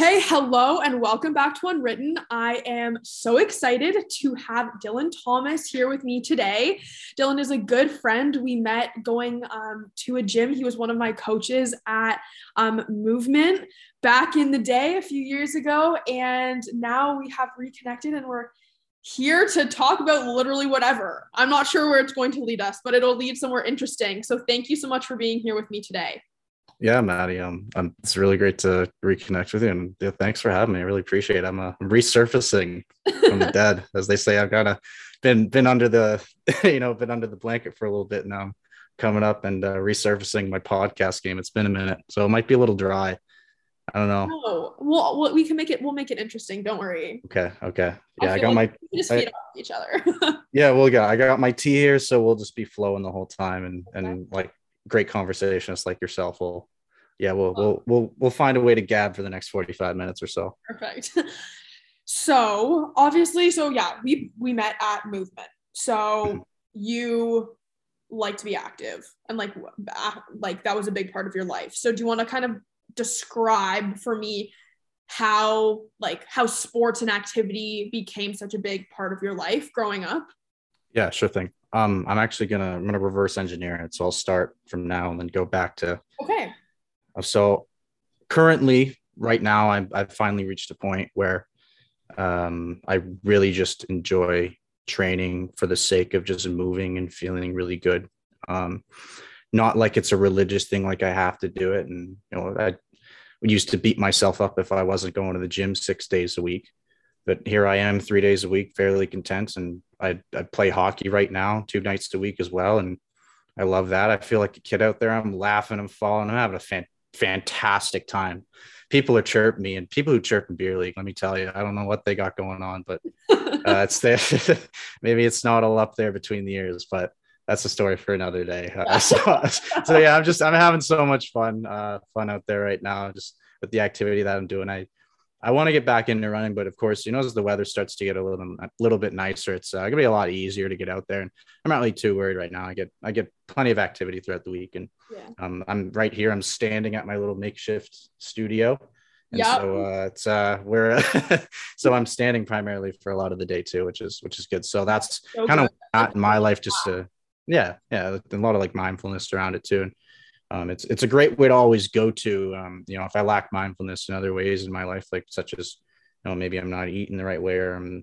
Okay, hello and welcome back to Unwritten. I am so excited to have Dylan Thomas here with me today. Dylan is a good friend. We met going um, to a gym. He was one of my coaches at um, Movement back in the day a few years ago. And now we have reconnected and we're here to talk about literally whatever. I'm not sure where it's going to lead us, but it'll lead somewhere interesting. So thank you so much for being here with me today. Yeah, Maddie. Um, I'm, it's really great to reconnect with you, and yeah, thanks for having me. I really appreciate. It. I'm, uh, I'm resurfacing from the dead, as they say. I've kind of been been under the, you know, been under the blanket for a little bit now. I'm coming up and uh, resurfacing my podcast game. It's been a minute, so it might be a little dry. I don't know. No, well, we can make it. We'll make it interesting. Don't worry. Okay. Okay. Yeah, I, I got like my. just feed I, off each other. yeah, we'll go. I got my tea here, so we'll just be flowing the whole time, and and like great conversationists like yourself will yeah we'll we'll we'll we'll find a way to gab for the next 45 minutes or so. Perfect. So obviously so yeah we we met at movement. So you like to be active and like ah, like that was a big part of your life. So do you want to kind of describe for me how like how sports and activity became such a big part of your life growing up? Yeah sure thing um, I'm actually gonna I'm gonna reverse engineer it. So I'll start from now and then go back to okay. Uh, so currently, right now, I've I've finally reached a point where um, I really just enjoy training for the sake of just moving and feeling really good. Um, not like it's a religious thing, like I have to do it. And you know, I used to beat myself up if I wasn't going to the gym six days a week. But here I am, three days a week, fairly content, and I, I play hockey right now two nights a week as well. And I love that. I feel like a kid out there. I'm laughing, I'm falling, I'm having a fan, fantastic time. People are chirping me and people who chirp in beer league, let me tell you, I don't know what they got going on, but uh, it's there. maybe it's not all up there between the ears, but that's a story for another day. Uh, so, so, yeah, I'm just, I'm having so much fun, uh, fun out there right now, just with the activity that I'm doing. I, I want to get back into running, but of course, you know, as the weather starts to get a little, a little bit nicer, it's uh, gonna be a lot easier to get out there. And I'm not really too worried right now. I get, I get plenty of activity throughout the week, and yeah. um, I'm right here. I'm standing at my little makeshift studio, and yep. so uh, it's uh, where, so I'm standing primarily for a lot of the day too, which is which is good. So that's so kind of not in my life, just to, yeah, yeah, a lot of like mindfulness around it too. And um, it's it's a great way to always go to. Um, you know, if I lack mindfulness in other ways in my life, like such as you know maybe I'm not eating the right way or I'm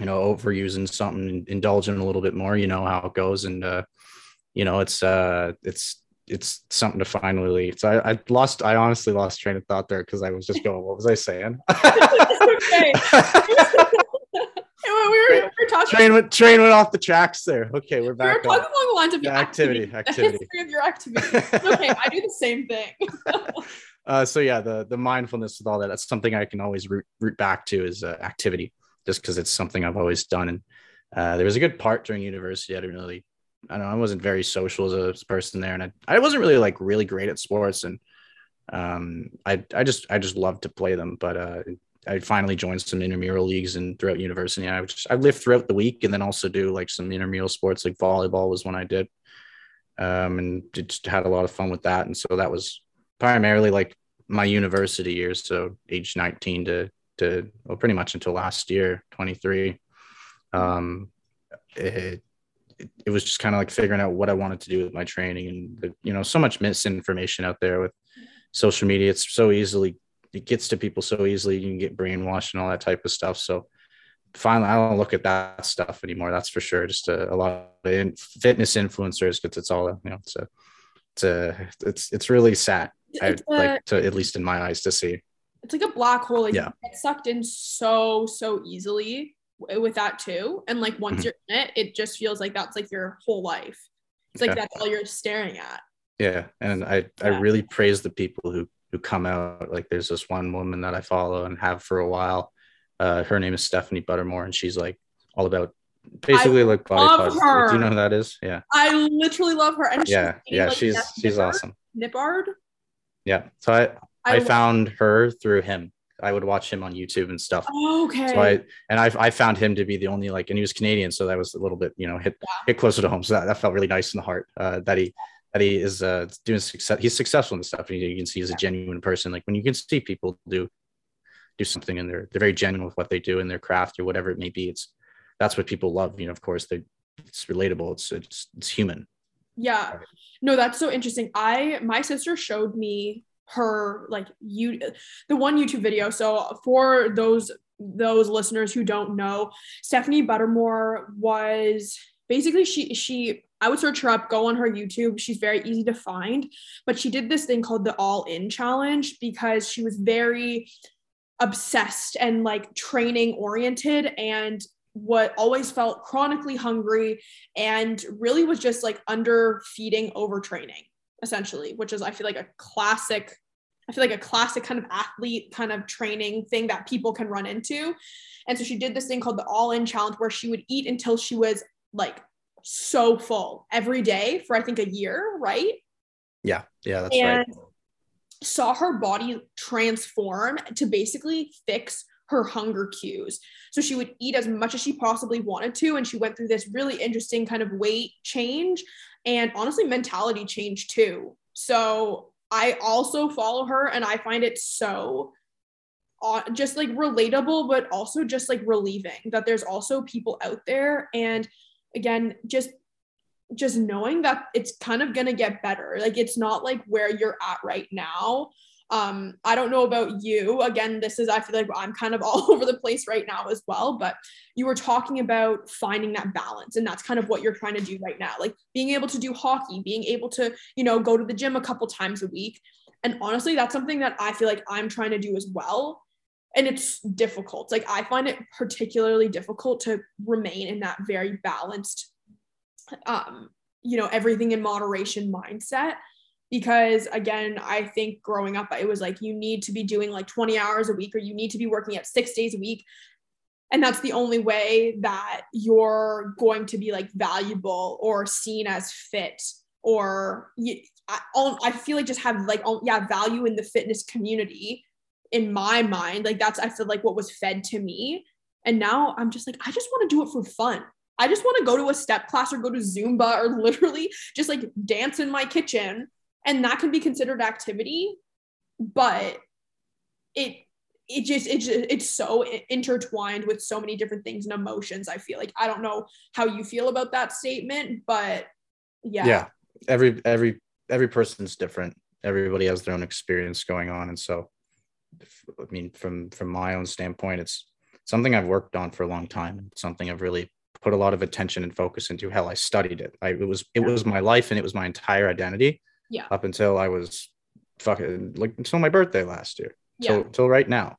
you know overusing something, indulging a little bit more. You know how it goes, and uh, you know it's uh it's it's something to finally. So I, I lost. I honestly lost train of thought there because I was just going. What was I saying? we were, we were talking. Train went, train went off the tracks there. Okay, we're back. We were talking along the lines of your activity, activity, activity. The history of your activity. okay, I do the same thing. uh, so yeah, the the mindfulness with all that. That's something I can always root root back to is uh, activity, just because it's something I've always done. And uh, there was a good part during university. I didn't really, I don't know, I wasn't very social as a person there, and I, I wasn't really like really great at sports and um i i just i just love to play them but uh I finally joined some intramural leagues and throughout university. I just I lived throughout the week and then also do like some intramural sports like volleyball was one I did, um, and just had a lot of fun with that. And so that was primarily like my university years, so age nineteen to to well, pretty much until last year, twenty three. Um, it, it was just kind of like figuring out what I wanted to do with my training and the, you know so much misinformation out there with social media. It's so easily it gets to people so easily. You can get brainwashed and all that type of stuff. So finally, I don't look at that stuff anymore. That's for sure. Just a, a lot of in, fitness influencers because it's all you know. It's a, it's a, it's it's really sad. I like to at least in my eyes to see. It's like a black hole. Like yeah. you get sucked in so so easily with that too. And like once mm-hmm. you're in it, it just feels like that's like your whole life. It's like yeah. that's all you're staring at. Yeah, and I yeah. I really praise the people who who come out. Like there's this one woman that I follow and have for a while. Uh, her name is Stephanie Buttermore, and she's like all about basically I like body positivity. Do you know who that is? Yeah. I literally love her. And yeah, yeah, like she's she's Nippard? awesome. Nippard. Yeah. So I I, I found her through him. I would watch him on YouTube and stuff. Oh, okay. So I and I I found him to be the only like, and he was Canadian, so that was a little bit you know hit yeah. hit closer to home. So that, that felt really nice in the heart. Uh, that he that he is uh, doing success. He's successful in this stuff, and you can see he's a genuine person. Like when you can see people do do something and they're they're very genuine with what they do in their craft or whatever it may be. It's that's what people love. You know, of course, they it's relatable. It's it's it's human. Yeah. No, that's so interesting. I my sister showed me her like you the one YouTube video. So for those those listeners who don't know, Stephanie Buttermore was basically she she I would search her up, go on her YouTube. She's very easy to find, but she did this thing called the All In Challenge because she was very obsessed and like training oriented and what always felt chronically hungry and really was just like under feeding overtraining essentially which is i feel like a classic i feel like a classic kind of athlete kind of training thing that people can run into and so she did this thing called the all in challenge where she would eat until she was like so full every day for i think a year right yeah yeah that's and right saw her body transform to basically fix her hunger cues. So she would eat as much as she possibly wanted to. And she went through this really interesting kind of weight change and honestly, mentality change too. So I also follow her and I find it so uh, just like relatable, but also just like relieving that there's also people out there. And again, just just knowing that it's kind of going to get better. Like it's not like where you're at right now um, I don't know about you. Again, this is, I feel like I'm kind of all over the place right now as well, but you were talking about finding that balance. And that's kind of what you're trying to do right now. Like being able to do hockey, being able to, you know, go to the gym a couple times a week. And honestly, that's something that I feel like I'm trying to do as well. And it's difficult. Like I find it particularly difficult to remain in that very balanced, um, you know, everything in moderation mindset because again i think growing up it was like you need to be doing like 20 hours a week or you need to be working at six days a week and that's the only way that you're going to be like valuable or seen as fit or I, I feel like just have like yeah value in the fitness community in my mind like that's i feel like what was fed to me. And now i'm just like i just want to do it for fun. I just want to go to a step class or go to zumba or literally just like dance in my kitchen. And that can be considered activity but it it just it's it's so intertwined with so many different things and emotions i feel like. I don't know how you feel about that statement but yeah. Yeah. Every every every person's different. Everybody has their own experience going on. And so i mean from from my own standpoint it's something i've worked on for a long time something i've really put a lot of attention and focus into hell i studied it I, it was it was my life and it was my entire identity yeah. Up until I was fucking like until my birthday last year. Yeah. Till, till right now.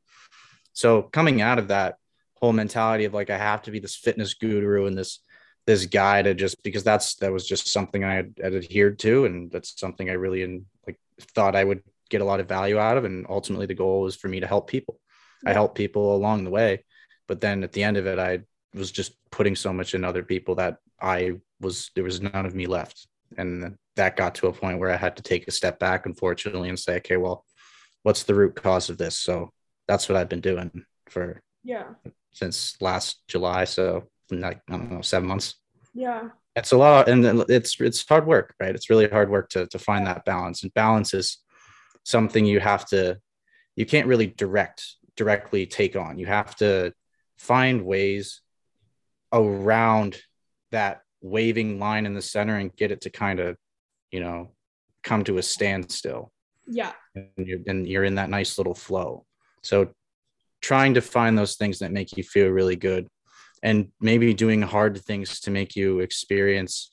So coming out of that whole mentality of like I have to be this fitness guru and this this guy to just because that's that was just something I had, had adhered to and that's something I really in, like thought I would get a lot of value out of and ultimately the goal was for me to help people. Yeah. I help people along the way, but then at the end of it I was just putting so much in other people that I was there was none of me left and that got to a point where I had to take a step back, unfortunately, and say, okay, well, what's the root cause of this? So that's what I've been doing for yeah since last July. So like I don't know, seven months. Yeah. It's a lot, and it's it's hard work, right? It's really hard work to to find that balance, and balance is something you have to you can't really direct directly take on. You have to find ways around that waving line in the center and get it to kind of, you know, come to a standstill. Yeah. And you're, and you're in that nice little flow. So trying to find those things that make you feel really good and maybe doing hard things to make you experience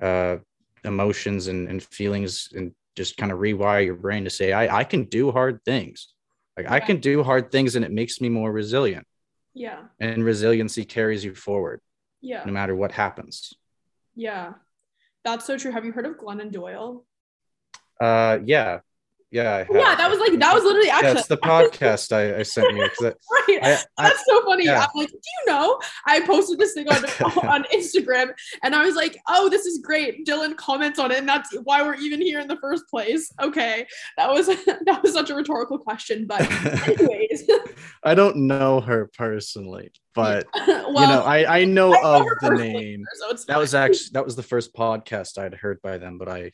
uh, emotions and, and feelings and just kind of rewire your brain to say, I, I can do hard things. Like yeah. I can do hard things and it makes me more resilient. Yeah. And resiliency carries you forward. Yeah. No matter what happens. Yeah. That's so true. Have you heard of Glennon Doyle? Uh yeah. Yeah, yeah, that was like that was literally actually. That's the podcast I, I sent you. right, I, I, that's so funny. Yeah. I'm like, do you know? I posted this thing on on Instagram, and I was like, oh, this is great. Dylan comments on it, and that's why we're even here in the first place. Okay, that was that was such a rhetorical question, but anyways. I don't know her personally, but well, you know, I I know, I know of the name. So that was actually that was the first podcast I'd heard by them, but I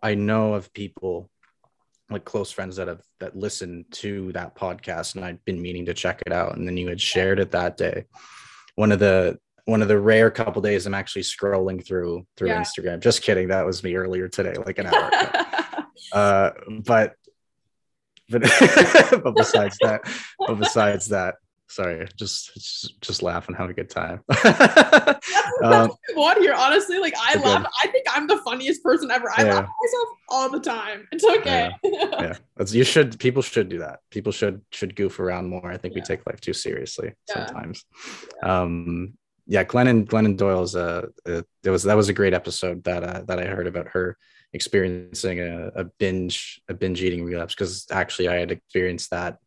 I know of people like close friends that have that listened to that podcast and I'd been meaning to check it out and then you had shared it that day. One of the one of the rare couple days I'm actually scrolling through through Yeah. Instagram. Just kidding, that was me earlier today, like an hour. ago. uh, but but but besides that, but besides that, sorry, just just, just laugh and have a good time. That's Um, what I want here, honestly. Like I laugh. I think I'm the funniest person ever. I Yeah. laugh at myself all the time. It's okay. yeah, that's you should people should do that. People should should goof around more. I think we take life too seriously Yeah. sometimes. Um, yeah, Glennon Glennon Doyle's uh, uh it was that was a great episode that uh, that I heard about her experiencing a, a binge a binge eating relapse because actually I had experienced that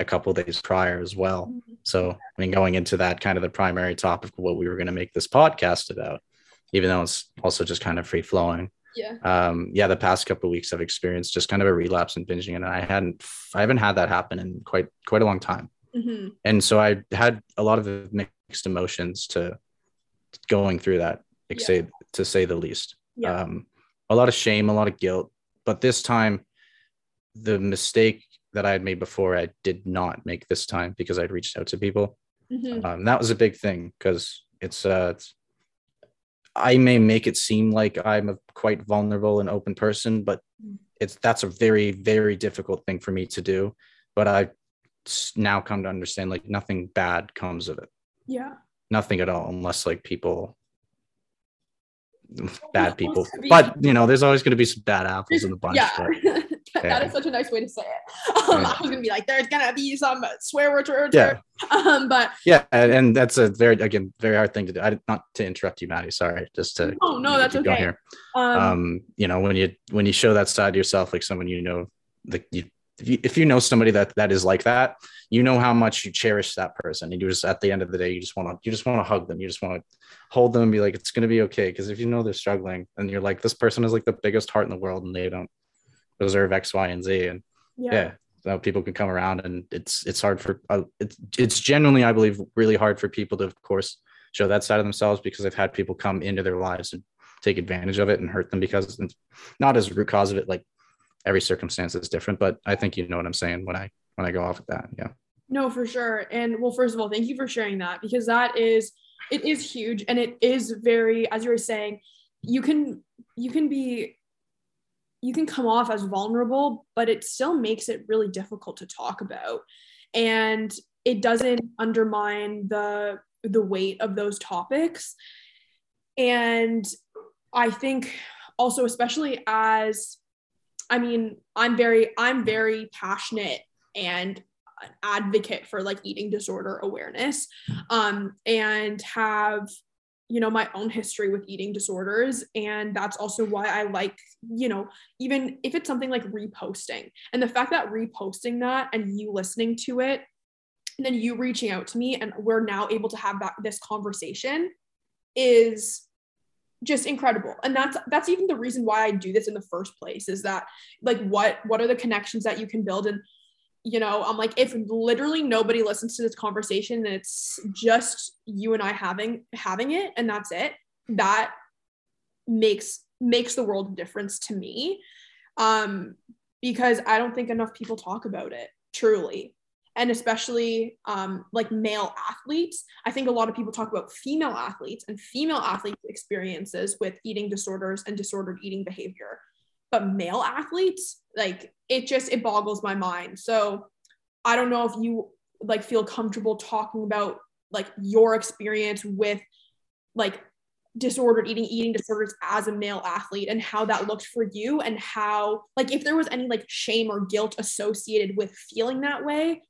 a couple days prior as well. Mm-hmm. So I mean, going into that kind of the primary topic of what we were going to make this podcast about, even though it's also just kind of free flowing. Yeah. Um, yeah, the past couple of weeks I've experienced just kind of a relapse in binging, and I hadn't, I haven't had that happen in quite quite a long time. hmm And so I had a lot of mixed emotions to going through that, like Yeah. say to say the least. Yeah. Um, a lot of shame, a lot of guilt, but this time, the mistake that I had made before, I did not make this time because I'd reached out to people. hmm Um, that was a big thing because it's, uh, it's, I may make it seem like I'm a quite vulnerable and open person, but Mm. it's that's a very, very difficult thing for me to do. But I now come to understand like nothing bad comes of it, Yeah. nothing at all, unless like people, bad people. But you know, there's always going to be some bad apples in the bunch. yeah. but- that is such a nice way to say it. Um, Yeah. I was gonna be like, there's gonna be some swear words or Yeah. Um, but yeah, and, and that's a very again very hard thing to do. I not to interrupt you, Maddie. Sorry, just to Oh, no, that's okay. here. um, um you know when you when you show that side to yourself like someone you know like you if you, if you know somebody that that is like that you know how much you cherish that person and you just at the end of the day you just want to you just want to hug them you just want to hold them and be like it's going to be okay because if you know they're struggling and you're like this person is like the biggest heart in the world and they don't deserve x y and z and yeah. yeah, so people can come around and it's it's hard for uh, it's it's genuinely i believe really hard for people to of course show that side of themselves because they've had people come into their lives and take advantage of it and hurt them because it's not as a root cause of it like every circumstance is different but i think you know what i'm saying when i when i go off of that yeah No, for sure. And well, first of all, thank you for sharing that because that is it is huge and it is very, as you were saying, you can you can be you can come off as vulnerable, but it still makes it really difficult to talk about. And it doesn't undermine the the weight of those topics. And I think also, especially as I mean, I'm very, I'm very passionate and an advocate for like eating disorder awareness um, and have you know my own history with eating disorders. And that's also why i like you know even if it's something like reposting and the fact that reposting that and you listening to it and then you reaching out to me and we're now able to have that this conversation is just incredible. And that's that's even the reason why i do this in the first place is that like what what are the connections that you can build? And you know i'm like if literally nobody listens to this conversation and it's just you and i having having it and that's it that makes makes the world difference to me um because i don't think enough people talk about it truly. And especially um, like male athletes i think a lot of people talk about female athletes and female athletes experiences with eating disorders and disordered eating behavior but male athletes like it just it boggles my mind. So i don't know if you like feel comfortable talking about like your experience with like disordered eating eating disorders as a male athlete and how that looked for you and how like if there was any like shame or guilt associated with feeling that way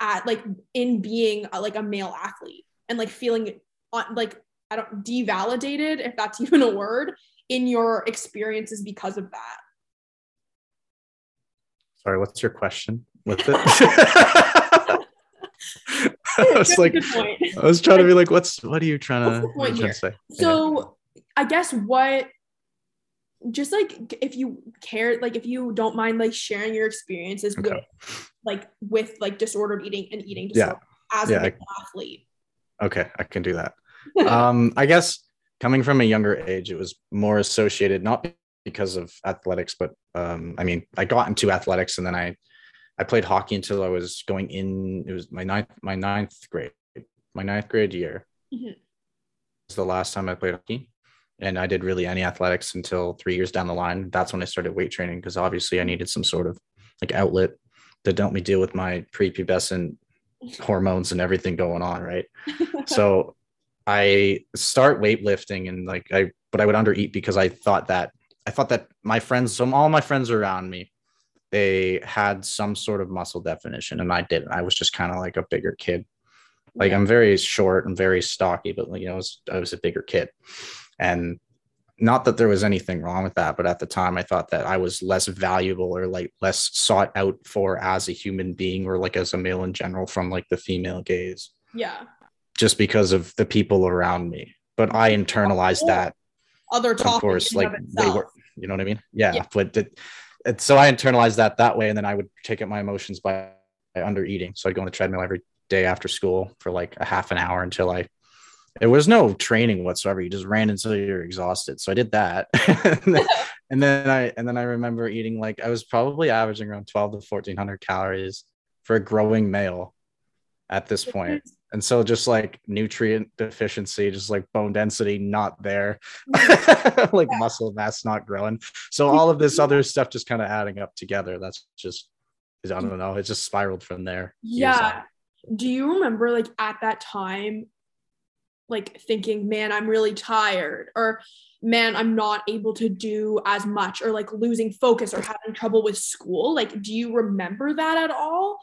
at like in being a, like a male athlete and like feeling on like i don't devalidated if that's even a word in your experiences because of that sorry what's your question with it i was like i was trying to be like what's what are you trying to, what are you point trying to say So I guess what just like if you care, like if you don't mind like sharing your experiences Okay. with like with like disordered eating and eating Yeah. disorder as Yeah, a I- male athlete. Okay, I can do that. um, I guess coming from a younger age, it was more associated not because of athletics, but um, I mean, I got into athletics and then I I played hockey until I was going in. It was my ninth my ninth grade, my ninth grade year. Mhm. Was the last time I played hockey, and I did really any athletics until three years down the line. That's when I started weight training because obviously I needed some sort of like outlet to help me deal with my prepubescent hormones and everything going on, right? so I start weightlifting and like I, but I would undereat because I thought that I thought that my friends, some all my friends around me, they had some sort of muscle definition and I didn't. I was just kind of like a bigger kid. Like I'm very short and very stocky, but like, you know, I was, I was a bigger kid. And not that there was anything wrong with that, but at the time I thought that I was less valuable or like less sought out for as a human being or like as a male in general from like the female gaze yeah. Just because of the people around me. But I internalized that Other talk, of course like they were you know what i mean? Yeah, Yeah. but it, it, so i internalized that that way and then i would take up my emotions by, by under eating. So i'd go on the treadmill every day after school for like a half an hour until i there was no training whatsoever. You just ran until you're exhausted. So i did that. And, then, and then i and then i remember eating like i was probably averaging around 12 to 1400 calories for a growing male at this point and so just like nutrient deficiency just like bone density not there like Yeah. muscle mass not growing so all of this other stuff just kind of adding up together that's just i don't know it just spiraled from there Yeah. Do you remember like at that time, like thinking, man, I'm really tired, or man, I'm not able to do as much, or like losing focus or having trouble with school? Like, do you remember that at all?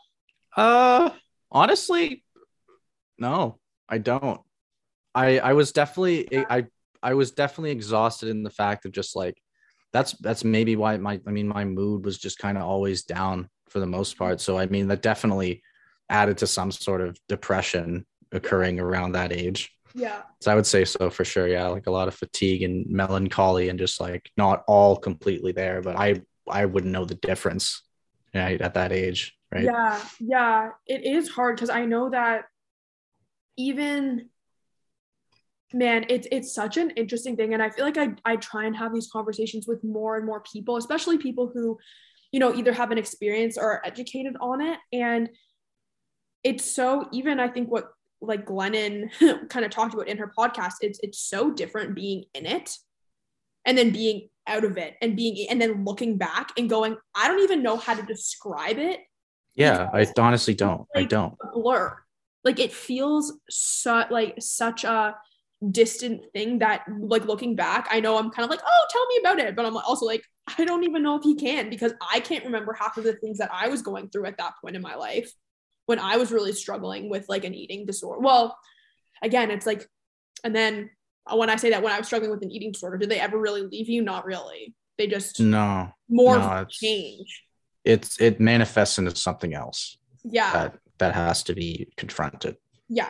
uh honestly no i don't. I i was definitely i i was definitely exhausted in the fact of just like that's that's maybe why my i mean my mood was just kind of always down for the most part. So i mean that definitely added to some sort of depression occurring around that age. Yeah. so i would say so for sure. Yeah like a lot of fatigue and melancholy and just like not all completely there but i i wouldn't know the difference right at that age right? Yeah, yeah, it is hard because I know that even man, it's it's such an interesting thing, and I feel like I I try and have these conversations with more and more people, especially people who, you know, either have an experience or are educated on it, and it's so even I think what like Glennon kind of talked about in her podcast, it's it's so different being in it and then being out of it and being and then looking back and going, I don't even know how to describe it yeah i honestly don't. I don't. blur. Like it feels so like such a distant thing that like looking back, I know I'm kind of like, oh, tell me about it. But I'm also like, I don't even know if he can because I can't remember half of the things that I was going through at that point in my life when I was really struggling with like an eating disorder. Well, again, it's like, and then uh, when I say that when I was struggling with an eating disorder, did they ever really leave you? Not really. They just no more no, change. it's it manifests into something else Yeah. that that has to be confronted yeah.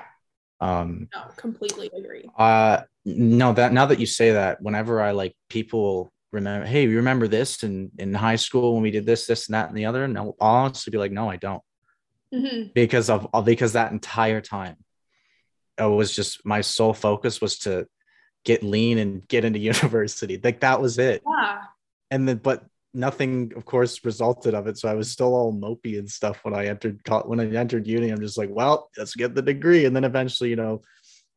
um No, completely agree. uh no that now that you say that whenever i like people remember hey you remember this in in high school when we did this this and that and the other and i'll honestly be like no i don't Mhm. because of because that entire time it was just my sole focus was to get lean and get into university like that was it Yeah. and then but nothing of course resulted of it so i was still all mopey and stuff when i entered when i entered uni i'm just like well let's get the degree and then eventually you know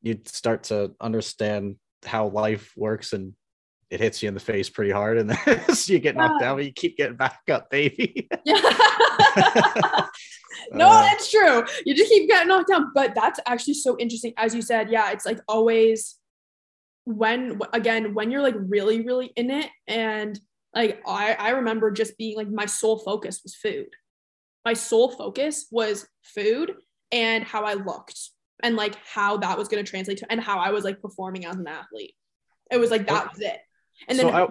you start to understand how life works and it hits you in the face pretty hard and then so you get knocked Yeah. down but you keep getting back up baby Yeah. no, Uh, that's true. You just keep getting knocked down. But that's actually so interesting. As you said, yeah, it's like always when again, when you're like really, really in it. And like I, I remember just being like my sole focus was food. My sole focus was food and how I looked and like how that was going to translate to and how I was like performing as an athlete. It was like that was it. And then so I,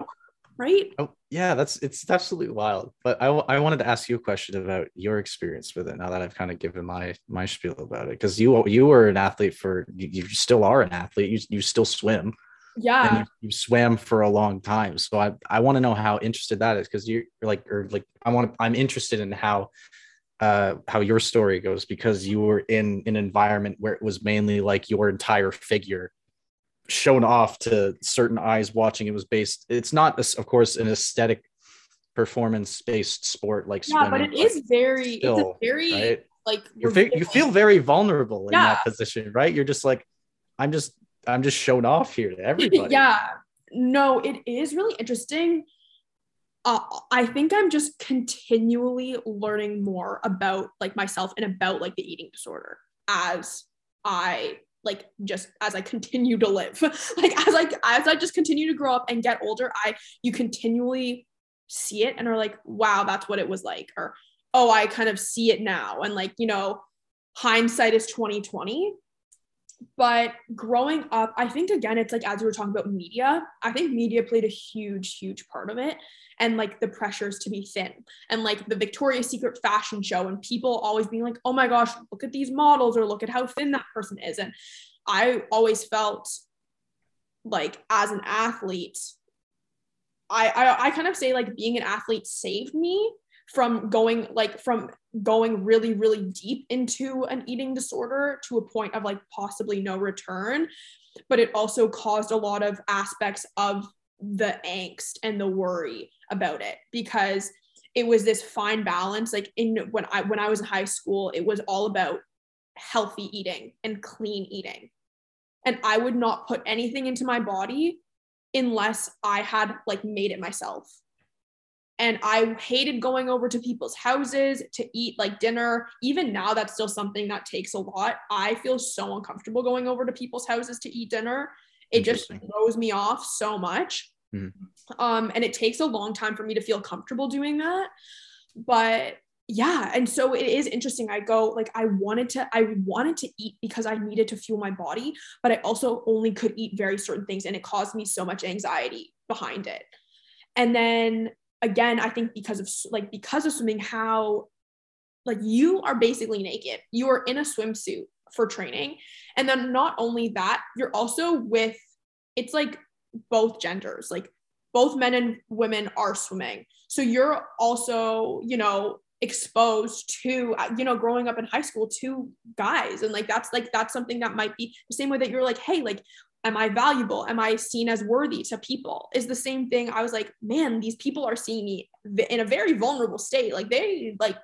right? Oh, yeah, that's it's absolutely wild. But I, I wanted to ask you a question about your experience with it. Now that I've kind of given my my spiel about it, because you you were an athlete for you, you still are an athlete. You you still swim Yeah. you, you swam for a long time. So I I want to know how interested that is because you're like or like I want to I'm interested in how uh how your story goes because you were in an environment where it was mainly like your entire figure shown off to certain eyes watching it was based it's not of course an aesthetic performance based sport like yeah swimming, but it is very still, it's a very right? like you you feel very vulnerable in that position right you're just like i'm just i'm just shown off here to everybody yeah no it is really interesting uh, I think I'm just continually learning more about like myself and about like the eating disorder as I like just as I continue to live. like as like as I just continue to grow up and get older, I you continually see it and are like, wow, that's what it was like. Or oh, I kind of see it now. And like, you know, hindsight is 2020. But growing up, I think again, it's like as we were talking about media, I think media played a huge, huge part of it and like the pressures to be thin and like the Victoria's Secret fashion show and people always being like, oh my gosh, look at these models or look at how thin that person is. And I always felt like as an athlete, I, I, I kind of say like being an athlete saved me from going like from going really really deep into an eating disorder to a point of like possibly no return. But it also caused a lot of aspects of the angst and the worry about it because it was this fine balance. Like in when i when i was in high school it was all about healthy eating and clean eating. And i would not put anything into my body unless i had like made it myself and i hated going over to people's houses to eat like dinner even now that's still something that takes a lot i feel so uncomfortable going over to people's houses to eat dinner it just throws me off so much Mm-hmm. Um, and it takes a long time for me to feel comfortable doing that. But yeah, and so it is interesting. I go like I wanted to I wanted to eat because I needed to fuel my body, but I also only could eat very certain things and it caused me so much anxiety behind it. And then again, I think because of like because of swimming how like you are basically naked. You are in a swimsuit for training. And then not only that, you're also with it's like both genders like both men and women are swimming so you're also you know exposed to you know growing up in high school to guys and like that's like that's something that might be the same way that you're like hey like am i valuable am i seen as worthy to people is the same thing i was like man these people are seeing me in a very vulnerable state like they like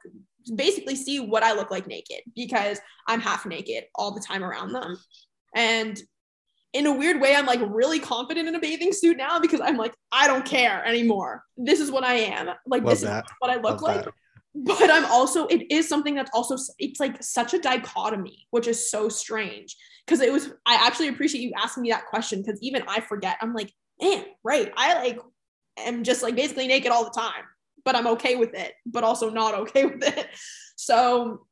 basically see what i look like naked because i'm half naked all the time around them and in a weird way, I'm like really confident in a bathing suit now because I'm like, I don't care anymore. This is what I am. Like, Love this that. is what I look Love like. That. But I'm also, it is something that's also, it's like such a dichotomy, which is so strange. Cause it was, I actually appreciate you asking me that question because even I forget. I'm like, man, right. I like am just like basically naked all the time, but I'm okay with it, but also not okay with it. So,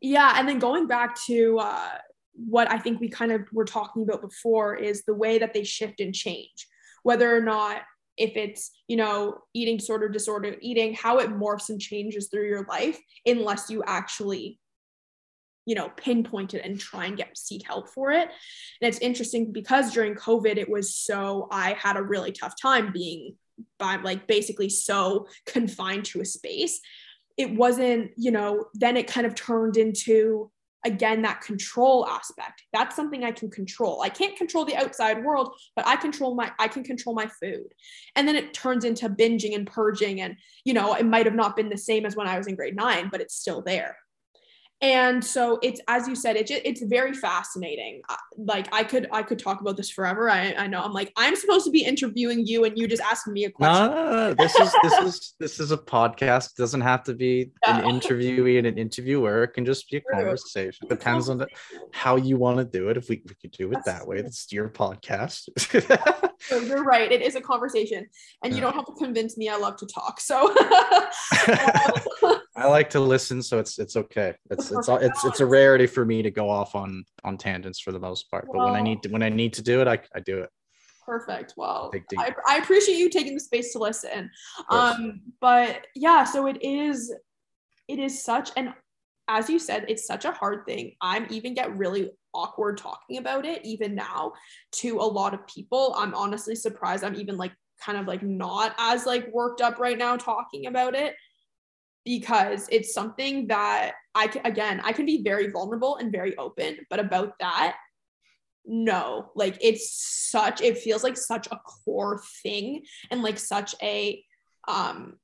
yeah. And then going back to, uh, what I think we kind of were talking about before is the way that they shift and change, whether or not if it's you know eating disorder disorder eating how it morphs and changes through your life unless you actually you know pinpoint it and try and get seek help for it. And it's interesting because during covid it was so i had a really tough time being by like basically so confined to a space. It wasn't you know then it kind of turned into again that control aspect. That's something i can control. I can't control the outside world but i control my i can control my food. And then it turns into binging and purging and you know it might have not been the same as when i was in grade 9 but it's still there and so it's as you said it, it's very fascinating. Uh, like i could i could talk about this forever. I, I know i'm like i'm supposed to be interviewing you and you just asking me a question. no, no, no, this is this is this is a podcast. It doesn't have to be an interviewee and an interviewer. It can just be a True. conversation. It depends on how you want to do it. If we, we could do it That's that way that's your podcast. So you're right. It is a conversation. And you don't have to convince me i love to talk. So um, I like to listen, so it's it's okay. It's it's it's it's a rarity for me to go off on on tangents for the most part. But well, when I need to when I need to do it, I, I do it. Perfect. Well, I, I appreciate you taking the space to listen. Um, but yeah, so it is it is such and as you said, it's such a hard thing. I'm even get really awkward talking about it even now to a lot of people. I'm honestly surprised I'm even like kind of like not as like worked up right now talking about it because it's something that I can, again, I can be very vulnerable and very open, but about that, no. Like it's such it feels like such a core thing and like such a um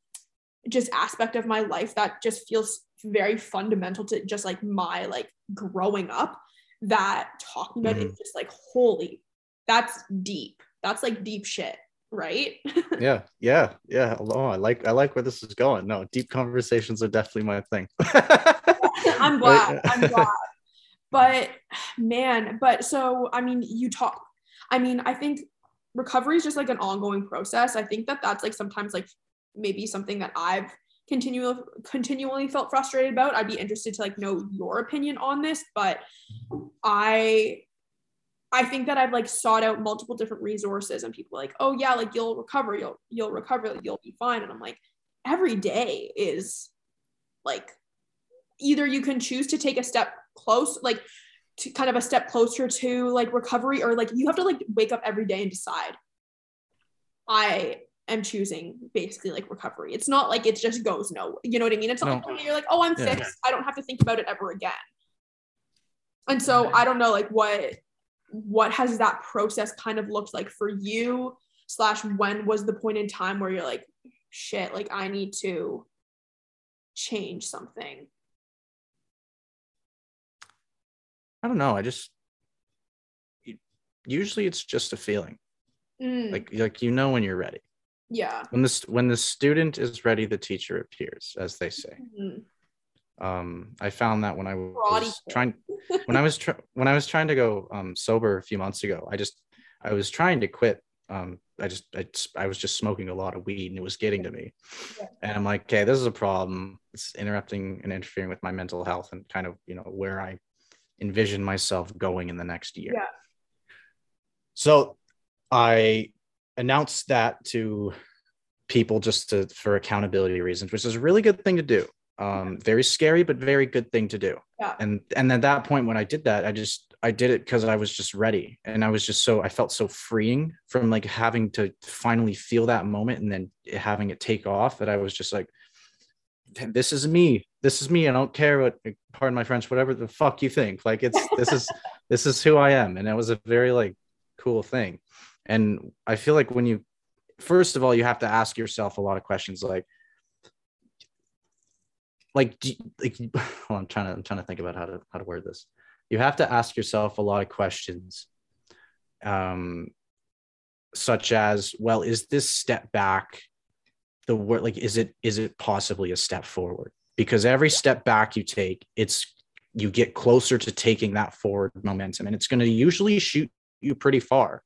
just aspect of my life that just feels very fundamental to just like my like growing up that talking about mm-hmm. it just like holy that's deep. That's like deep shit right? Yeah yeah yeah. Oh i like i like where this is going. No deep conversations are definitely my thing. I'm glad i'm glad. But man but so i mean you talk i mean i think recovery is just like an ongoing process. I think that that's like sometimes like maybe something that i've continually continually felt frustrated about. I'd be interested to like know your opinion on this but i I think that I've like sought out multiple different resources and people like, oh yeah, like you'll recover, you'll you'll recover, you'll be fine. And I'm like, every day is like either you can choose to take a step close, like to kind of a step closer to like recovery, or like you have to like wake up every day and decide. I am choosing basically like recovery. It's not like it just goes no. You know what I mean? It's not no. like you're like, oh, I'm yeah. fixed. I don't have to think about it ever again. And so I don't know like what what has that process kind of looked like for you slash when was the point in time where you're like shit like i need to change something? I don't know. I just usually it's just a feeling. Mm. like like you know when you're ready. Yeah. When this when the student is ready the teacher appears as they say. Mm-hmm um i found that when i was trying when i was tr- when i was trying to go um sober a few months ago i just i was trying to quit um i just I, I was just smoking a lot of weed and it was getting to me. Yeah. and i'm like okay this is a problem. It's interrupting and interfering with my mental health and kind of you know where i envision myself going in the next year. Yeah. so i announced that to people just to for accountability reasons which is a really good thing to do um very scary but very good thing to do. Yeah. and and at that point when i did that i just i did it because i was just ready. And i was just so i felt so freeing from like having to finally feel that moment and then having it take off that i was just like this is me. This is me. I don't care what pardon my french whatever the fuck you think. Like it's this is this is who i am. And it was a very like cool thing. And i feel like when you first of all you have to ask yourself a lot of questions like like like well, I'm trying to I'm trying to think about how to how to word this. You have to ask yourself a lot of questions, um, such as, well, is this step back the word like is it is it possibly a step forward? Because every step back you take, it's you get closer to taking that forward momentum, and it's going to usually shoot you pretty far.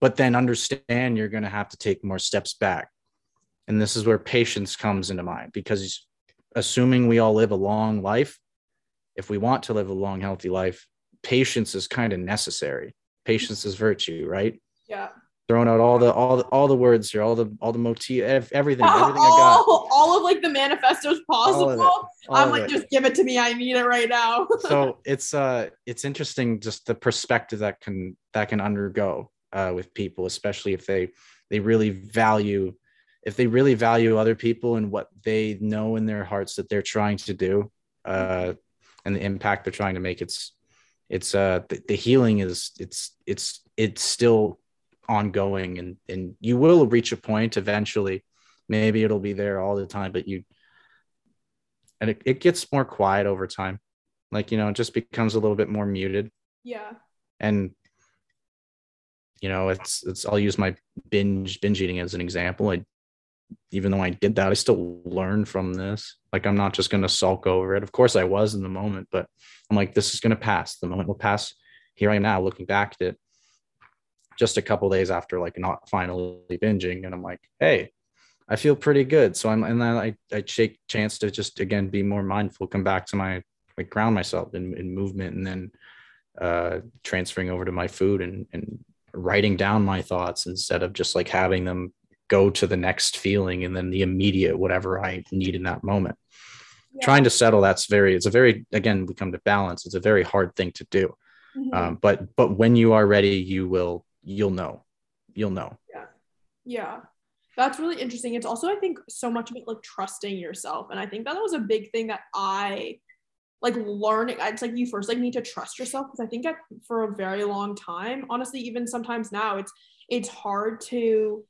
But then understand you're going to have to take more steps back. And this is where patience comes into mind because assuming we all live a long life, if we want to live a long, healthy life, patience is kind of necessary. Patience is virtue, right? Yeah. Throwing out all the all the all the words here, all the all the motif, everything, everything all, I got. All of like the manifestos possible. I'm like, just give it to me. I need it right now. so it's uh it's interesting just the perspective that can that can undergo uh with people, especially if they they really value if they really value other people and what they know in their hearts that they're trying to do uh, and the impact they're trying to make it's it's uh the, the, healing is it's it's it's still ongoing. And and you will reach a point eventually maybe it'll be there all the time but you and it, it gets more quiet over time. Like you know it just becomes a little bit more muted. Yeah. And you know it's it's i'll use my binge binge eating as an example. I even though I did that, I still learned from this. Like I'm not just gonna sulk over it. Of course I was in the moment, but I'm like, this is gonna pass. The moment will pass. Here I am now looking back at it just a couple days after like not finally binging. And I'm like, hey, I feel pretty good. So I'm and then I, I take chance to just again be more mindful, come back to my like ground myself in, in movement and then uh transferring over to my food and and writing down my thoughts instead of just like having them go to the next feeling and then the immediate whatever I need in that moment. Yeah. Trying to settle that's very it's a very again we come to balance. It's a very hard thing to do. Mm-hmm. Um, but but when you are ready, you will you'll know. You'll know. Yeah. Yeah. That's really interesting. It's also I think so much about like trusting yourself. And I think that was a big thing that I like learning it's like you first like need to trust yourself because i think for a very long time honestly even sometimes now it's it's hard to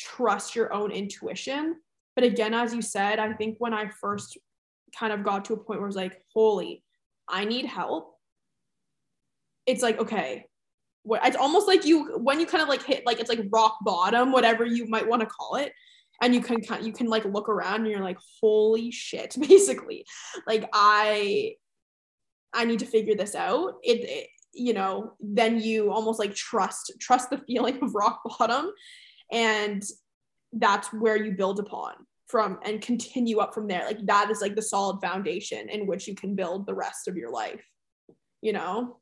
trust your own intuition. But again as you said i think when i first kind of got to a point where it's like holy i need help. It's like okay what it's almost like you when you kind of like hit like it's like rock bottom whatever you might want to call it and you can you can like look around and you're like holy shit basically. Like i i need to figure this out. It, it you know then you almost like trust trust the feeling of rock bottom and that's where you build upon from and continue up from there like that is like the solid foundation in which you can build the rest of your life you know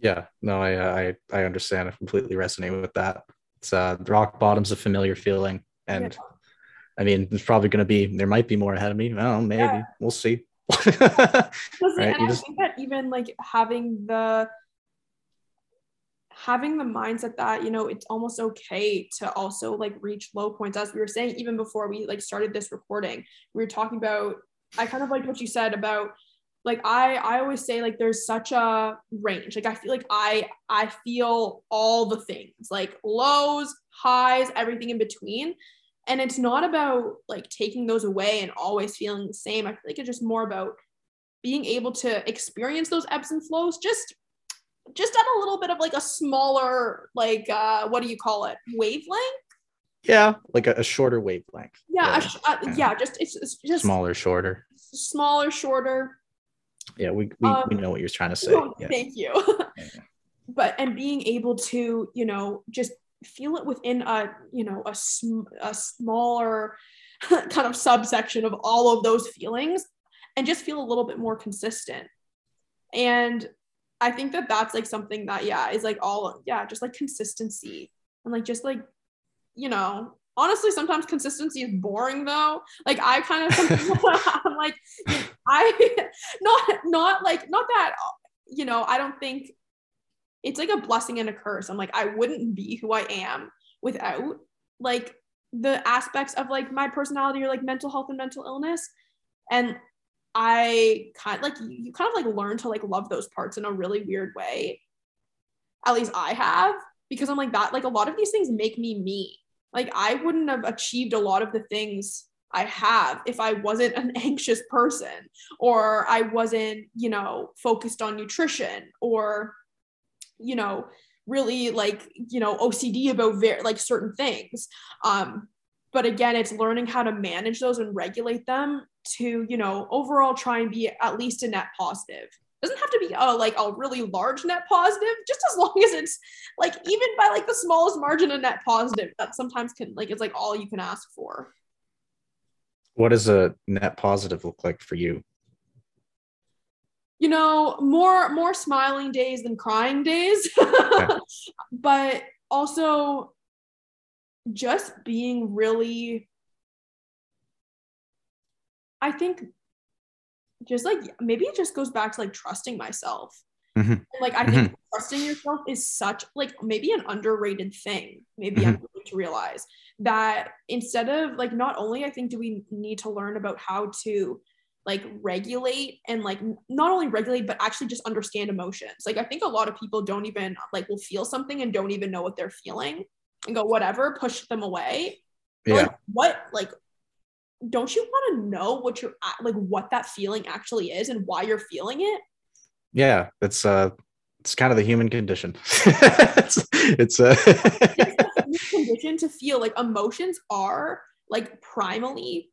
yeah no i i i understand i completely resonate with that it's uh rock bottom's a familiar feeling and yeah I mean, there's probably going to be, there might be more ahead of me. well maybe yeah. we'll see. right? and I just... think that even like having the, having the mindset that, you know, it's almost okay to also like reach low points. As we were saying, even before we like started this recording, we were talking about, I kind of like what you said about like I I always say like there's such a range. Like I feel like I I feel all the things like lows, highs, everything in between and it's not about like taking those away and always feeling the same i feel like it's just more about being able to experience those ebbs and flows just just at a little bit of like a smaller like uh what do you call it? Wavelength? Yeah like a, a shorter wavelength. Yeah yeah. Uh, yeah. just it's, it's, just smaller shorter. Smaller shorter. Yeah we we, um, we know what you're trying to say. oh, yeah. thank you. But and being able to you know just feel it within a you know a, sm- a smaller kind of subsection of all of those feelings and just feel a little bit more consistent. And i think that that's like something that yeah is like all yeah just like consistency and like just like you know honestly sometimes consistency is boring though like i kind of i'm like i not not like not that you know i don't think it's like a blessing and a curse. I'm like, I wouldn't be who I am without like the aspects of like my personality or like mental health and mental illness. And I kind like you kind of like learn to like love those parts in a really weird way. At least I have because I'm like that like a lot of these things make me me. Like I wouldn't have achieved a lot of the things I have if I wasn't an anxious person or I wasn't, you know, focused on nutrition or you know really like you know ocd about very like certain things um but again it's learning how to manage those and regulate them to you know overall try and be at least a net positive. Doesn't have to be a like a really large net positive just as long as it's like even by like the smallest margin of net positive that sometimes can like it's like all you can ask for. What does a net positive look like for you? You know more more smiling days than crying days. But also just being really i think just like maybe it just goes back to like trusting myself mm-hmm. like i think mm-hmm. trusting yourself is such like maybe an underrated thing maybe mm-hmm. i'm going to realize that instead of like not only i think do we need to learn about how to like regulate and like not only regulate but actually just understand emotions like i think a lot of people don't even like will feel something and don't even know what they're feeling and go whatever push them away. Yeah. like, what like don't you want to know what you're like what that feeling actually is and why you're feeling it? Yeah it's uh it's kind of the human condition. It's, it's uh it's condition to feel like emotions are like primally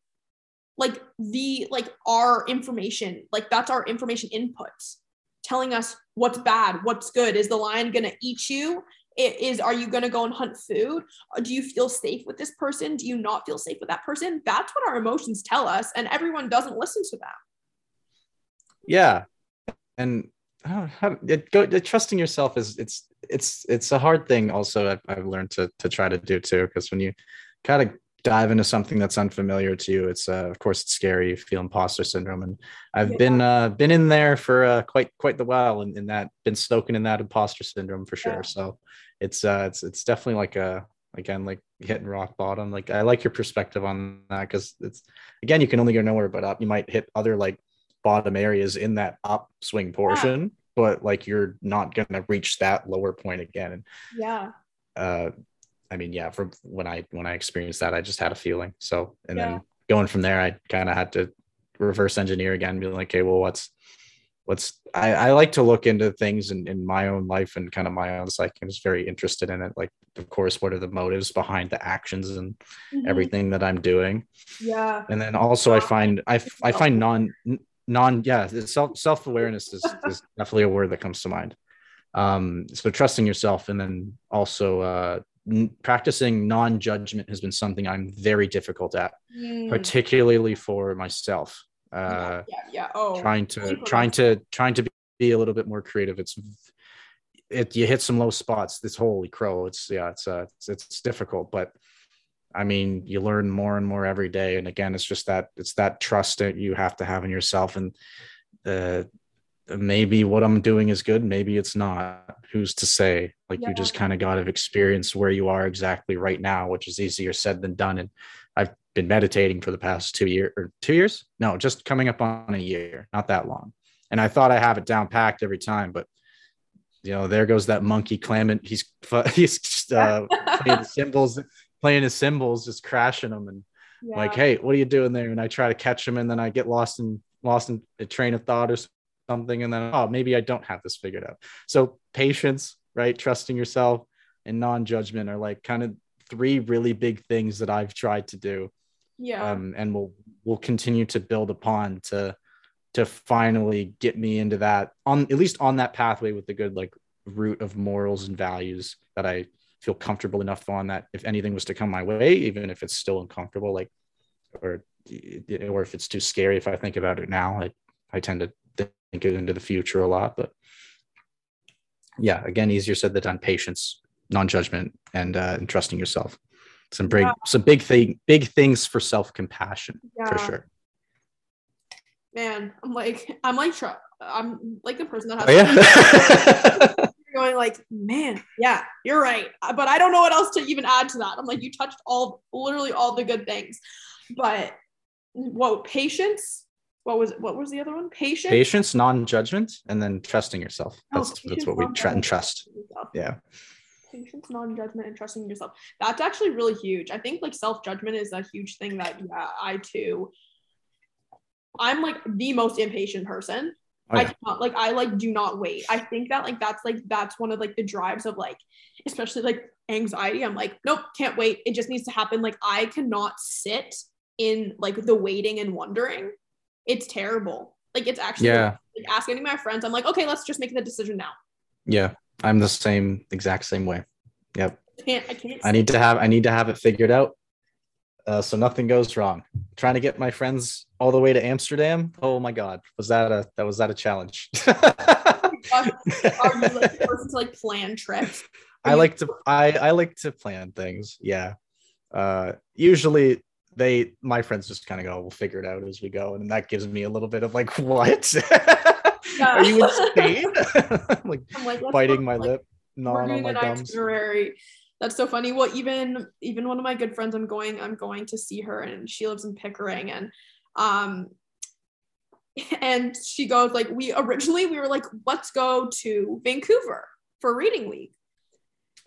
like the like our information like that's our information inputs telling us what's bad what's good. Is the lion gonna eat you it is are you gonna go and hunt food do you feel safe with this person do you not feel safe with that person that's what our emotions tell us and everyone doesn't listen to that yeah and how, how it go trusting yourself is it's it's it's a hard thing also I've, I've learned to to try to do too because when you kind of dive into something that's unfamiliar to you, it's uh, of course it's scary. You feel imposter syndrome, and I've yeah. been uh, been in there for uh, quite quite the while, and in, in, that been soaking in that imposter syndrome for sure. Yeah. So it's uh, it's it's definitely like a again like hitting rock bottom. Like I like your perspective on that because it's again you can only go nowhere but up. You might hit other like bottom areas in that upswing portion, yeah. but like you're not gonna reach that lower point again. Yeah. Uh, I mean, yeah, from when I when I experienced that, I just had a feeling. So, and yeah. then going from there, I kind of had to reverse engineer again, be like, okay, well, what's what's I, I like to look into things in, in my own life and kind of my own psyche. I'm just very interested in it. Like, of course, what are the motives behind the actions and mm-hmm. everything that I'm doing? Yeah. And then also, I find I I find non non yeah self self awareness is, is definitely a word that comes to mind. Um, so trusting yourself, and then also uh, practicing non-judgment has been something I'm very difficult at, mm. particularly for myself. Uh, yeah, yeah, Oh, trying to trying to trying to be a little bit more creative. It's it you hit some low spots. This holy crow. It's yeah, it's uh, it's, it's difficult, but I mean, you learn more and more every day. And again, it's just that it's that trust that you have to have in yourself and uh, maybe what I'm doing is good, maybe it's not. Who's to say? Like yeah. you just kind of got to experience where you are exactly right now, which is easier said than done. And been meditating for the past two years or two years. No, just coming up on a year, not that long. And I thought I have it down packed every time, but you know, there goes that monkey clamming. He's he's just, uh, playing the cymbals, playing his cymbals, just crashing them, and yeah. like, hey, what are you doing there? And I try to catch him, and then I get lost in lost in a train of thought or something and then oh maybe i don't have this figured out so patience right trusting yourself and non-judgment are like kind of three really big things that i've tried to do yeah um, and we'll we'll continue to build upon to to finally get me into that on at least on that pathway with the good like root of morals and values that i feel comfortable enough on that if anything was to come my way even if it's still uncomfortable like or or if it's too scary if i think about it now i i tend to think into the future a lot. But yeah, again, easier said than done. Patience, non-judgment, and uh, and trusting yourself. Some big, yeah. some big thing, big things for self-compassion yeah. for sure. Man, I'm like, I'm like, I'm like the person that has. Oh, yeah. going like, man, yeah, you're right, uh, but I don't know what else to even add to that. I'm like, you touched all, literally all the good things, but whoa, patience what was what was the other one? Patience. Patience, non-judgment, and then trusting yourself. Oh, that's oh, that's what we try and trust. Yeah. Patience, non-judgment, and trusting yourself. That's actually really huge. I think like self-judgment is a huge thing that yeah, I too. I'm like the most impatient person. Yeah. I cannot like I like do not wait. I think that like that's like that's one of like the drives of like especially like anxiety. I'm like, nope, can't wait. It just needs to happen. Like I cannot sit in like the waiting and wondering it's terrible. Like it's actually yeah. Like, ask any of my friends. I'm like, okay, let's just make the decision now. Yeah, I'm the same exact same way. Yep. I can't. I can't. I need to have. I need to have it figured out. Uh, so nothing goes wrong. Trying to get my friends all the way to Amsterdam. Oh my God, was that a that was that a challenge? Are you like person to like plan trips? I like to I I like to plan things. Yeah. Uh, usually they my friends just kind of go we'll figure it out as we go and that gives me a little bit of like what are you insane? Like, like biting my like, lip gnawing on my gums. itinerary. that's so funny. Well even even one of my good friends i'm going i'm going to see her and she lives in pickering and um and she goes like we originally we were like let's go to vancouver for reading week.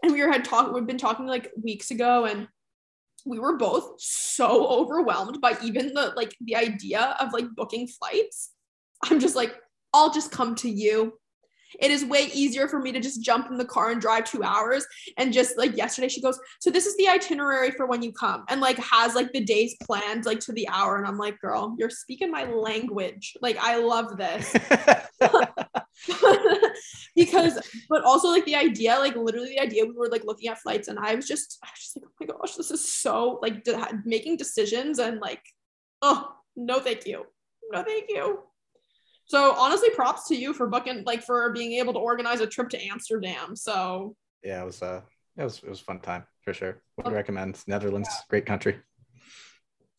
And we were had talked we've been talking like weeks ago and we were both so overwhelmed by even the like the idea of like booking flights. I'm just like, I'll just come to you. It is way easier for me to just jump in the car and drive two hours. And just like yesterday, she goes, So this is the itinerary for when you come, and like has like the days planned like to the hour. And I'm like, Girl, you're speaking my language. Like, I love this. because but also like the idea like literally the idea we were like looking at flights and i was just i was just like oh my gosh this is so like de- making decisions and like oh no thank you no thank you so honestly props to you for booking like for being able to organize a trip to amsterdam so yeah it was uh it was it was fun time for sure would okay. recommend netherlands yeah. great country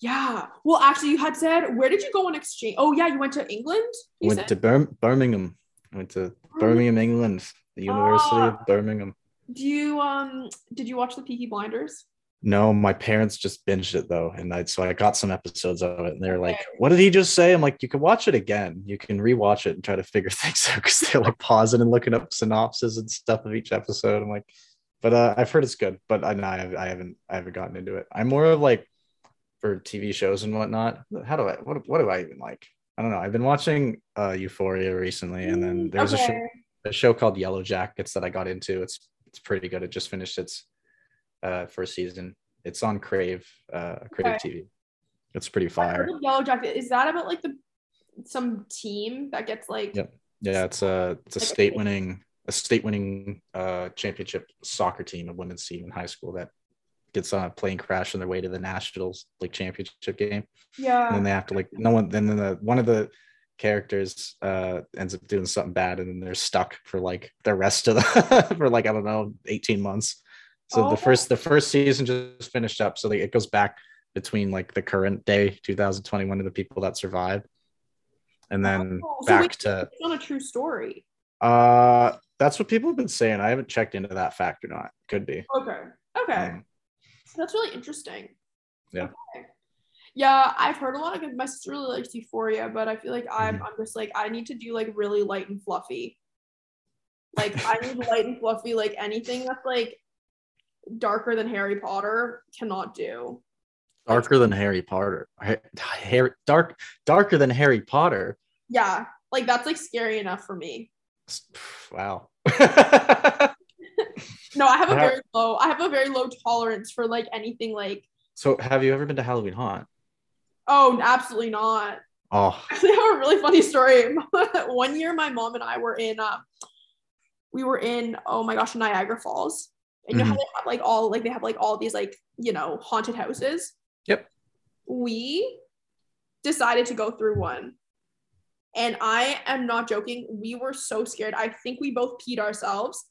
yeah. Well, actually, you had said, where did you go on exchange? Oh, yeah, you went to England. went said? to Bir- Birmingham. I went to Birmingham, England, the University uh, of ah. Birmingham. Do you um did you watch the Peaky Blinders? No, my parents just binged it though, and I so I got some episodes of it, and they're like, "What did he just say?" I'm like, "You can watch it again. You can rewatch it and try to figure things out because they're like pausing and looking up synopses and stuff of each episode." I'm like, but uh, I've heard it's good, but I, no, I, I haven't I haven't gotten into it. I'm more of like for TV shows and whatnot. How do I what what do I even like? I don't know. I've been watching uh Euphoria recently, and then there's a show a show called Yellow Jackets that I got into. It's it's pretty good. It just finished its uh first season. It's on Crave, uh Crave Okay. TV. It's pretty fire. Yellow Jacket. Is that about like the some team that gets like Yep. Yeah, it's a it's a Like state winning a state winning uh championship soccer team, a women's team in high school that gets on a plane crash on their way to the nationals like championship game. Yeah. And then they have to like no one then the one of the characters uh ends up doing something bad and then they're stuck for like the rest of the for like i don't know 18 months so Oh. the first the first season just finished up so like, it goes back between like the current day 2021 of the people that survived and then Oh, so back wait, to it's not a true story. uh that's what people have been saying i haven't checked into that fact or not could be Okay. Okay. Um, That's really interesting. Yeah. Okay. Yeah, I've heard a lot of good. My sister really likes Euphoria, but I feel like I'm Mm-hmm. I'm just like I need to do like really light and fluffy. Like I need light and fluffy. Like anything that's like darker than Harry Potter cannot do. darker than harry potter harry dark darker than harry potter Yeah, like that's like scary enough for me. wow No, I have a very low. I have a very low tolerance for like anything like. So, have you ever been to Halloween Haunt? Oh, absolutely not. Oh, actually have a really funny story. One year, my mom and I were in, uh, we were in, oh my gosh, Niagara Falls. And you know how mm-hmm. they have like all, like they have like all these like, you know, haunted houses. Yep. We decided to go through one. And I am not joking. We were so scared. I think we both peed ourselves.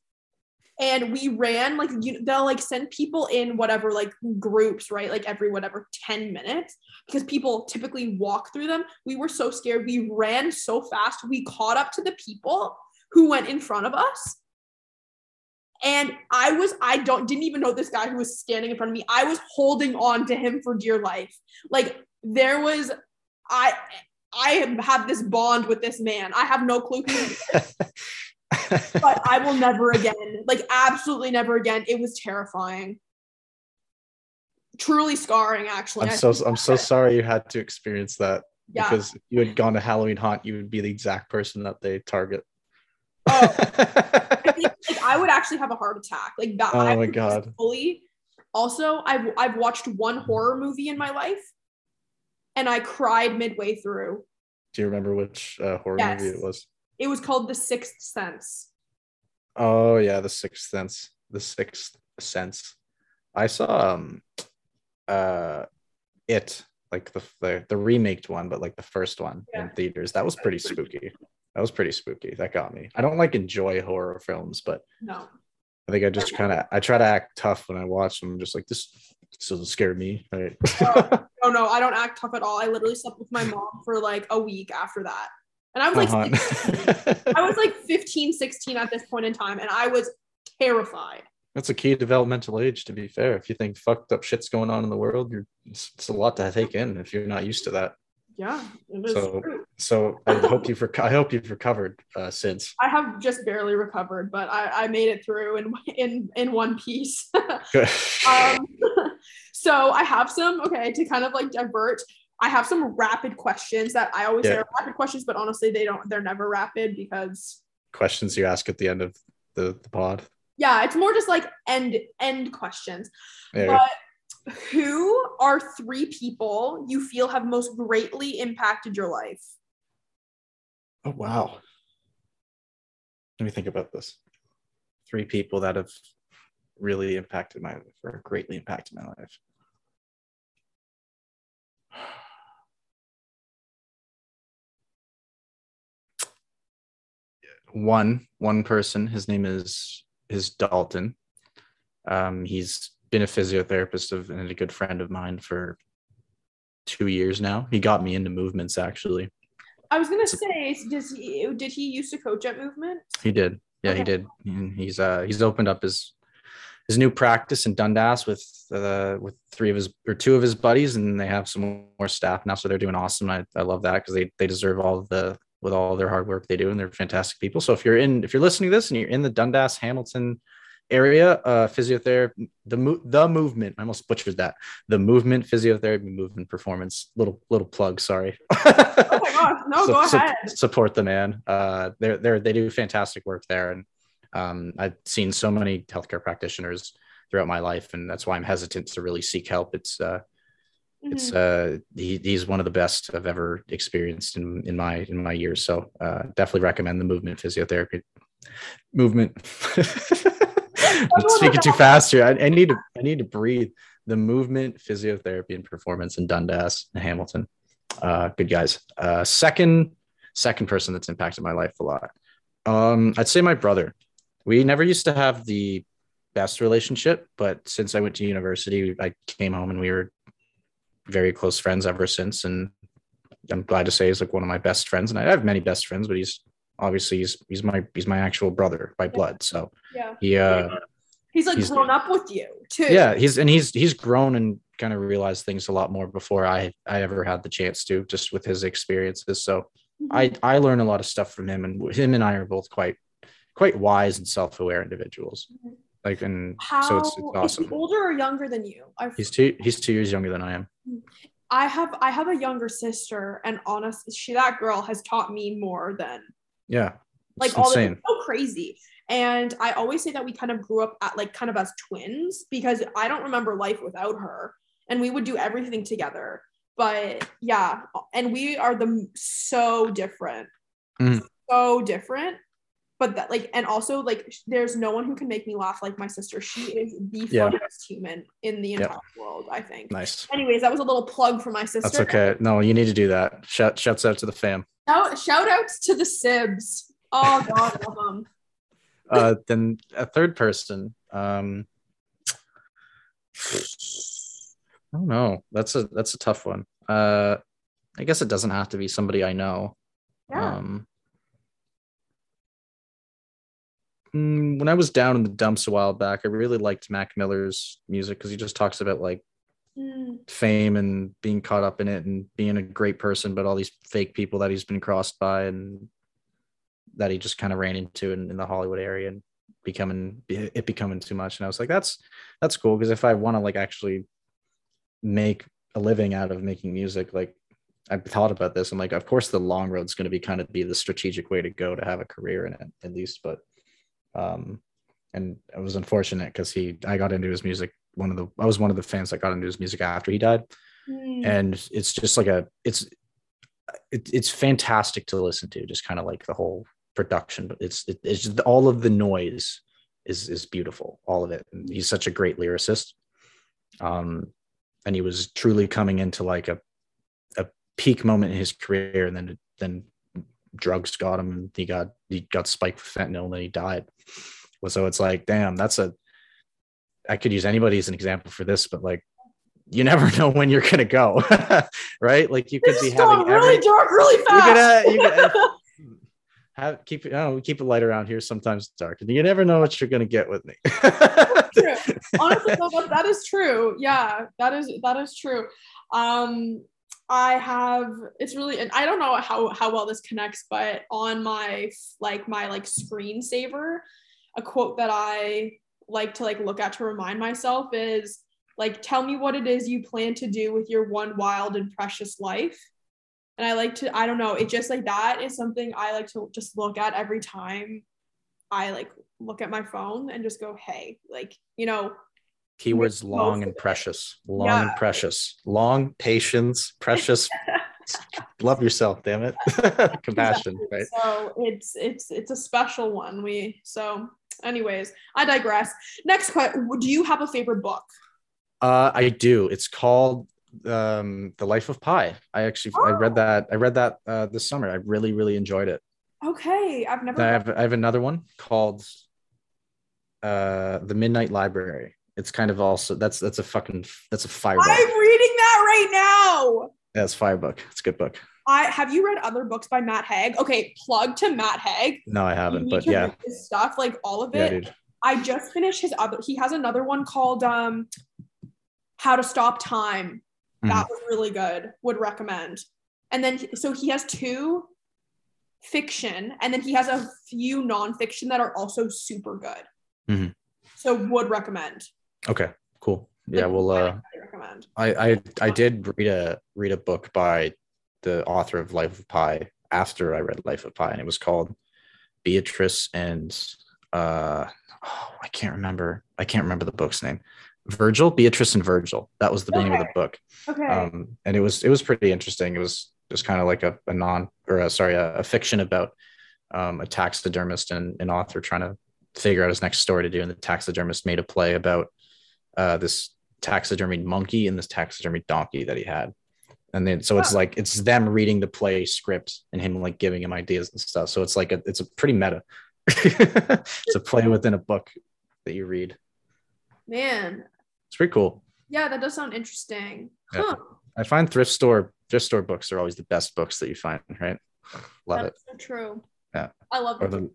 And we ran like you they'll like send people in whatever like groups, right? Like every whatever 10 minutes because people typically walk through them. We were so scared. We ran so fast. We caught up to the people who went in front of us. And I was, I don't, didn't even know this guy who was standing in front of me. I was holding on to him for dear life. Like there was, I, I have this bond with this man. I have no clue who, he is, but I will never again, like absolutely never again. It was terrifying. Truly scarring, actually. I'm so I'm so sorry you had to experience that yeah. because if you had gone to Halloween Haunt, you would be the exact person that they target. Oh, I think like I would actually have a heart attack. Like that. Oh I my God. Fully. Also, I've I've watched one horror movie in my life, and I cried midway through. Do you remember which uh, horror Yes. movie it was? It was called The Sixth Sense. Oh yeah, The Sixth Sense. The Sixth Sense. I saw um, uh, it like the the the remaked one, but like the first one in theaters. That was pretty spooky. That was pretty spooky. That got me. I don't like enjoy horror films, but No. I think I just kind of I try to act tough when I watch them. just like this, this doesn't scare me. Right? Oh no, I don't act tough at all. I literally slept with my mom for like a week after that. And I was like Uh-huh. I was like 15, 16 at this point in time, and I was terrified. That's a key developmental age. To be fair, if you think fucked up shit's going on in the world, you're it's, it's a lot to take in if you're not used to that. Yeah, So- true. So I hope you've rec- I hope you've recovered uh, since. I have just barely recovered, but I, I made it through in in in one piece. Good. um, so I have some okay to kind of like divert. I have some rapid questions that I always say are rapid questions, but honestly, they don't. They're never rapid because Questions you ask at the end of the, the pod. yeah, it's more just like end end questions. Yeah. But who are three people you feel have most greatly impacted your life? Oh wow. Let me think about this. Three people that have really impacted my life or greatly impacted my life. One, one person, his name is is Dalton. Um, he's been a physiotherapist of and a good friend of mine for two years now. He got me into movements actually. I was gonna say, does he did he used to coach at Movement? He did. Yeah, he did. And he's uh he's opened up his his new practice in Dundas with uh, with three of his or two of his buddies, and they have some more staff now, so they're doing awesome. I, I love that because they they deserve all the with all their hard work they do, and they're fantastic people. So if you're in if you're listening to this and you're in the Dundas Hamilton area, uh, physiotherapy, the the movement. I almost butchered that. The movement physiotherapy movement performance. Little little plug. Sorry. oh my gosh! No, so, go ahead. Su- support the man. Uh, they're they're they do fantastic work there, and um, I've seen so many healthcare practitioners throughout my life, and that's why I'm hesitant to really seek help. It's uh, mm-hmm. it's uh, he, he's one of the best I've ever experienced in in my in my years. So uh, definitely recommend the movement physiotherapy movement. I'm speaking too fast here. I, I, need to I need to breathe. The movement, physiotherapy, and performance in Dundas and Hamilton. Uh, good guys. Uh, second second person that's impacted my life a lot. Um, I'd say my brother we never used to have the best relationship, but since I went to university, I came home and we were very close friends ever since. And I'm glad to say he's like one of my best friends. And I have many best friends, but he's obviously he's he's my he's my actual brother by blood. So yeah, he uh he's like he's, grown up with you too. Yeah, he's and he's he's grown and kind of realized things a lot more before I I ever had the chance to, just with his experiences. So mm-hmm. I I learn a lot of stuff from him, and him and I are both quite quite wise and self-aware individuals. Mm-hmm. Like and How, so it's, it's awesome. older or younger than you? I've, he's two he's two years younger than I am. I have I have a younger sister, and honestly, she that girl has taught me more than yeah, like all insane. so crazy. And I always say that we kind of grew up at like kind of as twins because I don't remember life without her, and we would do everything together. But yeah, and we are the so different, mm. so different but that like and also like there's no one who can make me laugh like my sister she is the yeah. funniest human in the entire world i think nice anyways that was a little plug for my sister that's okay no you need to do that shout shouts out to the fam shout, shout outs to the sibs oh god love them uh then a third person um I don't know. That's a that's a tough one. Uh, I guess it doesn't have to be somebody I know. Yeah. Um, when I was down in the dumps a while back, I really liked Mac Miller's music because he just talks about like mm. fame and being caught up in it and being a great person, but all these fake people that he's been crossed by and that he just kind of ran into in, in the Hollywood area and becoming it becoming too much. And I was like, that's that's cool because if I want to like actually make a living out of making music, like I've thought about this. I'm like, of course, the long road's going to be kind of be the strategic way to go to have a career in it, at least. But um, and it was unfortunate because he I got into his music. One of the I was one of the fans that got into his music after he died, mm. and it's just like a it's it, it's fantastic to listen to. Just kind of like the whole production, but it's it, it's just all of the noise is is beautiful, all of it. And he's such a great lyricist, um, and he was truly coming into like a a peak moment in his career, and then then drugs got him and he got he got spiked with fentanyl and then he died. So it's like, damn, that's a I could use anybody as an example for this, but like you never know when you're gonna go, right? Like you could be having really every, dark really fast. You could, uh, you could have keep it. Oh, keep it light around here. Sometimes dark, and you never know what you're gonna get with me. Honestly, that is true. Yeah, that is that is true. Um, I have it's really and I don't know how how well this connects, but on my like my like screensaver, a quote that I like to like look at to remind myself is like tell me what it is you plan to do with your one wild and precious life. And I like to I don't know, it just like that is something I like to just look at every time I like look at my phone and just go, hey, like, you know, Keywords long and precious. Long yeah. and precious. Long, patience, precious. Love yourself, damn it. Compassion, exactly. right? So it's it's it's a special one. We so anyways, I digress. Next question. Do you have a favorite book? Uh I do. It's called um The Life of Pi. I actually oh. I read oh. that I read that uh this summer. I really, really enjoyed it. Okay. I've never I have I have another one called uh The Midnight Library it's kind of also that's that's a fucking that's a fire. Book. I'm reading that right now. Yeah, it's fire book. It's a good book. I have you read other books by Matt Haig? Okay, plug to Matt Haig. No, I haven't, but yeah, his stuff like all of it. Yeah, I just finished his other. He has another one called um, "How to Stop Time." That was really good. Would recommend. And then so he has two fiction, and then he has a few nonfiction that are also super good. Mhm. So would recommend. Okay, cool. Yeah, Like, well, uh, recommend. I, I I did read a read a book by the author of Life of Pi after I read Life of Pi, and it was called Beatrice and uh oh, I can't remember I can't remember the book's name. Virgil, Beatrice and Virgil. That was the name of the book. Okay. Um, and it was it was pretty interesting. It was just kind of like a, a non or a, sorry a, a fiction about um, a taxidermist and an author trying to figure out his next story to do. And the taxidermist made a play about uh, this taxidermied monkey and this taxidermied donkey that he had. And then so it's Huh. like it's them reading the play script and him like giving him ideas and stuff. So it's like a, it's a pretty meta. it's a play within a book that you read. Man, It's pretty cool. yeah, that does sound interesting. Yeah. Huh. I find thrift store thrift store books are always the best books that you find, right? Love it. So true. Yeah. I love Or the the-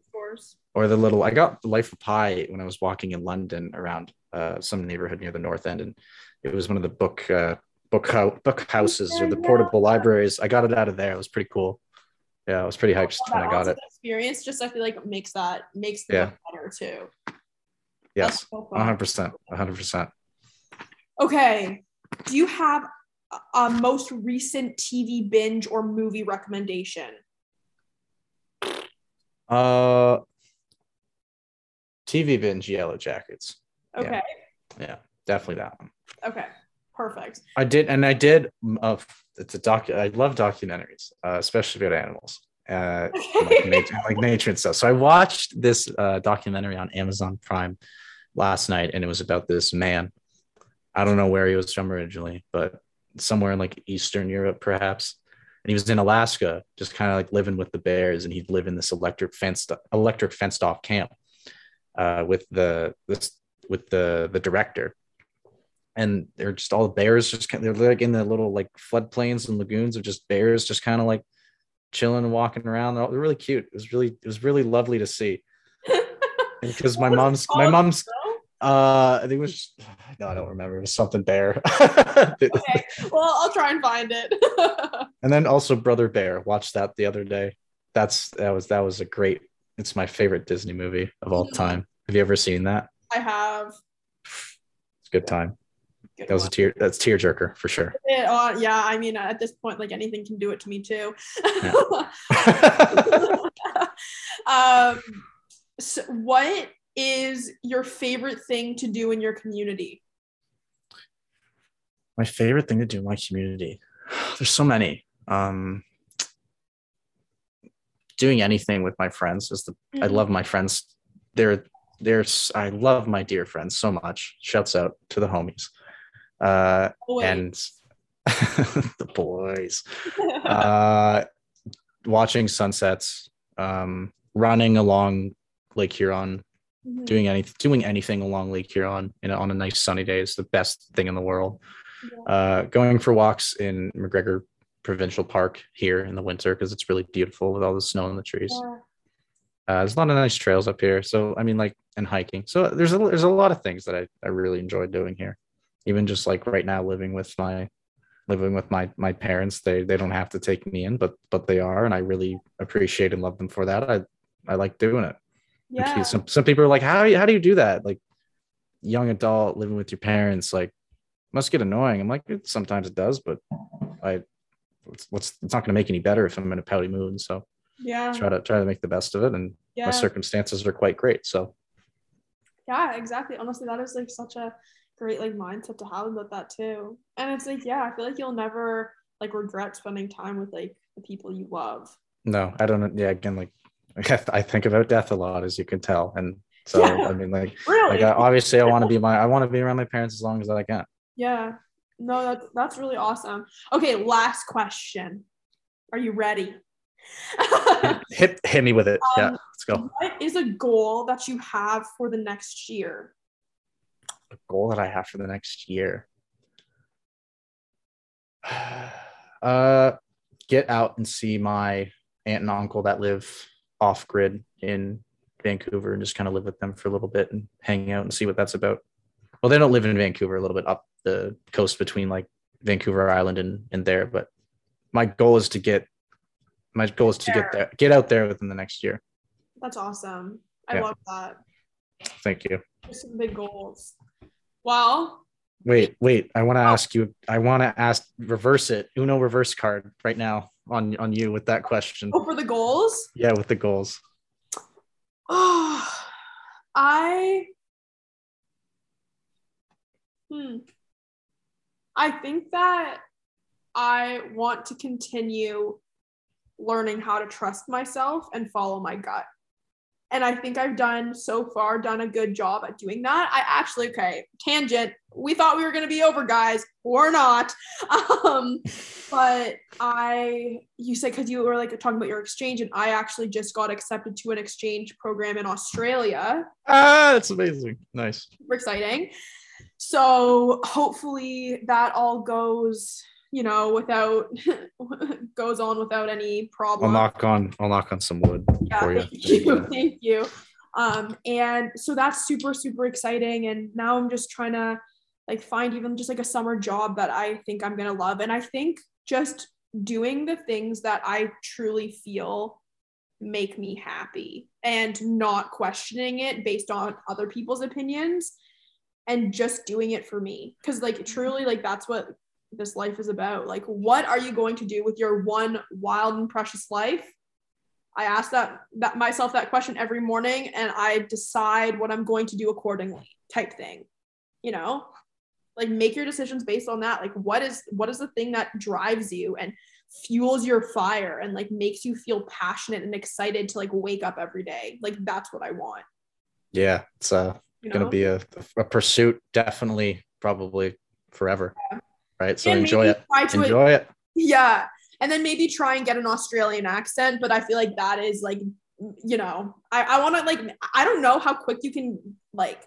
Or the little I got the Life of Pi when I was walking in London around uh, some neighborhood near the North End, and it was one of the book uh, book hou- book houses or the portable libraries. I got it out of there. It was pretty cool. Yeah, I was pretty hyped Well, when I got it. experience just I feel like makes that makes the Yeah. better too. Yes, fun. 100 percent, 100 percent. Okay. Do you have a most recent TV binge or movie recommendation? Uh, TV binge Yellow Jackets. Yeah. Okay. Yeah, definitely that one. Okay. Perfect. I did, and I did. Uh, it's a doc. I love documentaries, uh, especially about animals, uh, like, nature, like nature and stuff. So I watched this uh, documentary on Amazon Prime last night, and it was about this man. I don't know where he was from originally, but somewhere in like Eastern Europe, perhaps. And he was in Alaska, just kind of like living with the bears, and he'd live in this electric fenced electric fenced off camp uh, with the this with the the director. And they're just all bears just kind they're like in the little like floodplains and lagoons of just bears just kind of like chilling and walking around. They're, all, they're really cute. It was really it was really lovely to see. Because my What was it mom's my mom's? Uh i think it was no i don't remember it was something bear Okay. Well, I'll try and find it. and then also brother bear watched that the other day that's that was that was a great it's my favorite disney movie of all Mhm. time have you ever seen that I have. it's a good time Good that was a tear that's tear jerker for sure Yeah, uh, yeah, I mean, at this point, like anything can do it to me too. um, so what is your favorite thing to do in your community? my favorite thing to do in my community. There's so many. Um doing anything with my friends is the i love my friends. They're there's i love my dear friends so much. Shouts out to the homies. Uh and the boys. Uh watching sunsets um running along lake huron Mhm. doing any doing anything along lake huron know on a nice sunny day is the best thing in the world Yeah. uh, going for walks in MacGregor Provincial Park here in the winter because it's really beautiful with all the snow and the trees. Yeah. Uh, there's a lot of nice trails up here. So I mean, like, and hiking. So there's a there's a lot of things that I, I really enjoy doing here. Even just like right now, living with my living with my my parents, they they don't have to take me in, but but they are, and I really appreciate and love them for that. I I like doing it. Yeah. Some some people are like, how how do you do that? Like, young adult living with your parents, like, must get annoying. I'm like, it, sometimes it does, but I, what's, what's it's not going to make any better if I'm in a pouty mood. So Yeah. try to try to make the best of it, and Yeah. my circumstances are quite great. So Yeah, exactly. Honestly, that is like such a great like mindset to have about that too. And it's like, yeah, I feel like you'll never like regret spending time with like the people you love. no, I don't. Yeah, again, like I think about death a lot, as you can tell, and so Yeah. I mean, like, Really? like I, obviously, I want to be my I want to be around my parents as long as I can. yeah. No, that's that's really awesome. Okay, last question. Are you ready? Hit hit me with it. yeah, Um, let's go. what is a goal that you have for the next year? A goal that I have for the next year. Uh, get out and see my aunt and uncle that live off grid in Vancouver and just kind of live with them for a little bit and hang out and see what that's about. Well, they don't live in Vancouver, a little bit up the coast between like Vancouver Island and, and there, but my goal is to get my goal is to get there, get out there within the next year. That's awesome. I Yeah. love that. Thank you. There's some big goals. Well, Wait, wait. I want to ask you. I want to ask. Reverse it. Uno reverse card right now on on you with that question. oh, for the goals, Yeah, with the goals. oh, I, hmm, I think that I want to continue learning how to trust myself and follow my gut. And I think I've done so far done a good job at doing that. I actually okay, tangent. We thought we were going to be over, guys. We're not. Um, but I, you said because you were like talking about your exchange, and I actually just got accepted to an exchange program in Australia. Ah, that's amazing. Nice. Super exciting. So hopefully that all goes, you know, without goes on without any problem. I'll knock on. I'll knock on some wood Yeah, for you. thank you. Thank you. Um, and so that's super, super exciting. And now I'm just trying to like find even just like a summer job that I think I'm gonna love. And I think just doing the things that I truly feel make me happy and not questioning it based on other people's opinions and just doing it for me. Cause like truly like that's what this life is about. Like, what are you going to do with your one wild and precious life? I ask that that myself that question every morning and I decide what I'm going to do accordingly type thing. You know? Like make your decisions based on that. Like what is what is the thing that drives you and fuels your fire and like makes you feel passionate and excited to like wake up every day. Like that's what I want. Yeah, it's uh, You know? gonna be a, a pursuit. Definitely, probably forever. Right. So And enjoy it. try to Enjoy it. Yeah. And then maybe try and get an Australian accent, but I feel like that is like, you know, I, I want to like, I don't know how quick you can like,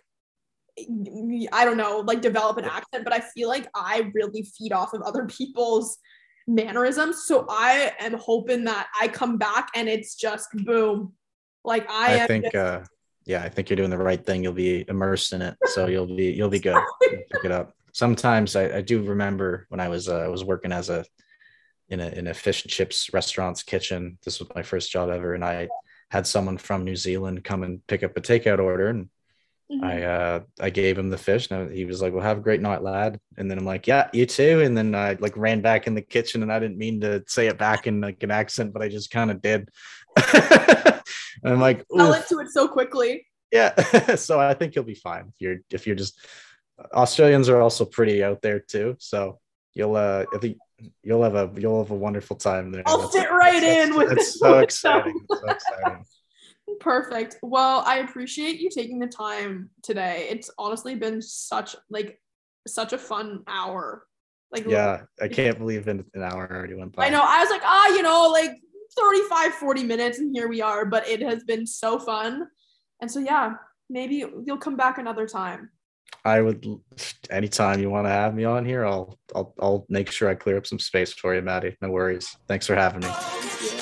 I don't know, like develop an accent, but I feel like I really feed off of other people's mannerisms. So I am hoping that I come back and it's just boom. Like I, I, think. just- uh Yeah, I think you're doing the right thing. You'll be immersed in it, so you'll be you'll be good. You'll pick it up. Sometimes I, I do remember when I was uh, I was working as a in a in a fish and chips restaurant's kitchen. This was my first job ever, and I had someone from New Zealand come and pick up a takeout order, and Mhm. I uh I gave him the fish and he was like, Well, have a great night, lad. And then I'm like, Yeah, you too. And then I like ran back in the kitchen and I didn't mean to say it back in like an accent, but I just kind of did. and I'm like, fell "Oof." into it so quickly. yeah. so I think you'll be fine if you're if you're just Australians are also pretty out there too. So you'll uh I think you'll have a you'll have a wonderful time there. I'll fit right in with It's so exciting. It's so exciting. Perfect. Well, I appreciate you taking the time today. It's honestly been such like such a fun hour. Like Yeah, I can't believe in an hour already went by. I know. I was like, ah, you know, like 35, 40 minutes, and here we are. But it has been so fun. And so yeah, maybe you'll come back another time. I would anytime you want to have me on here, I'll I'll I'll make sure I clear up some space for you, Maddie. No worries. Thanks for having me.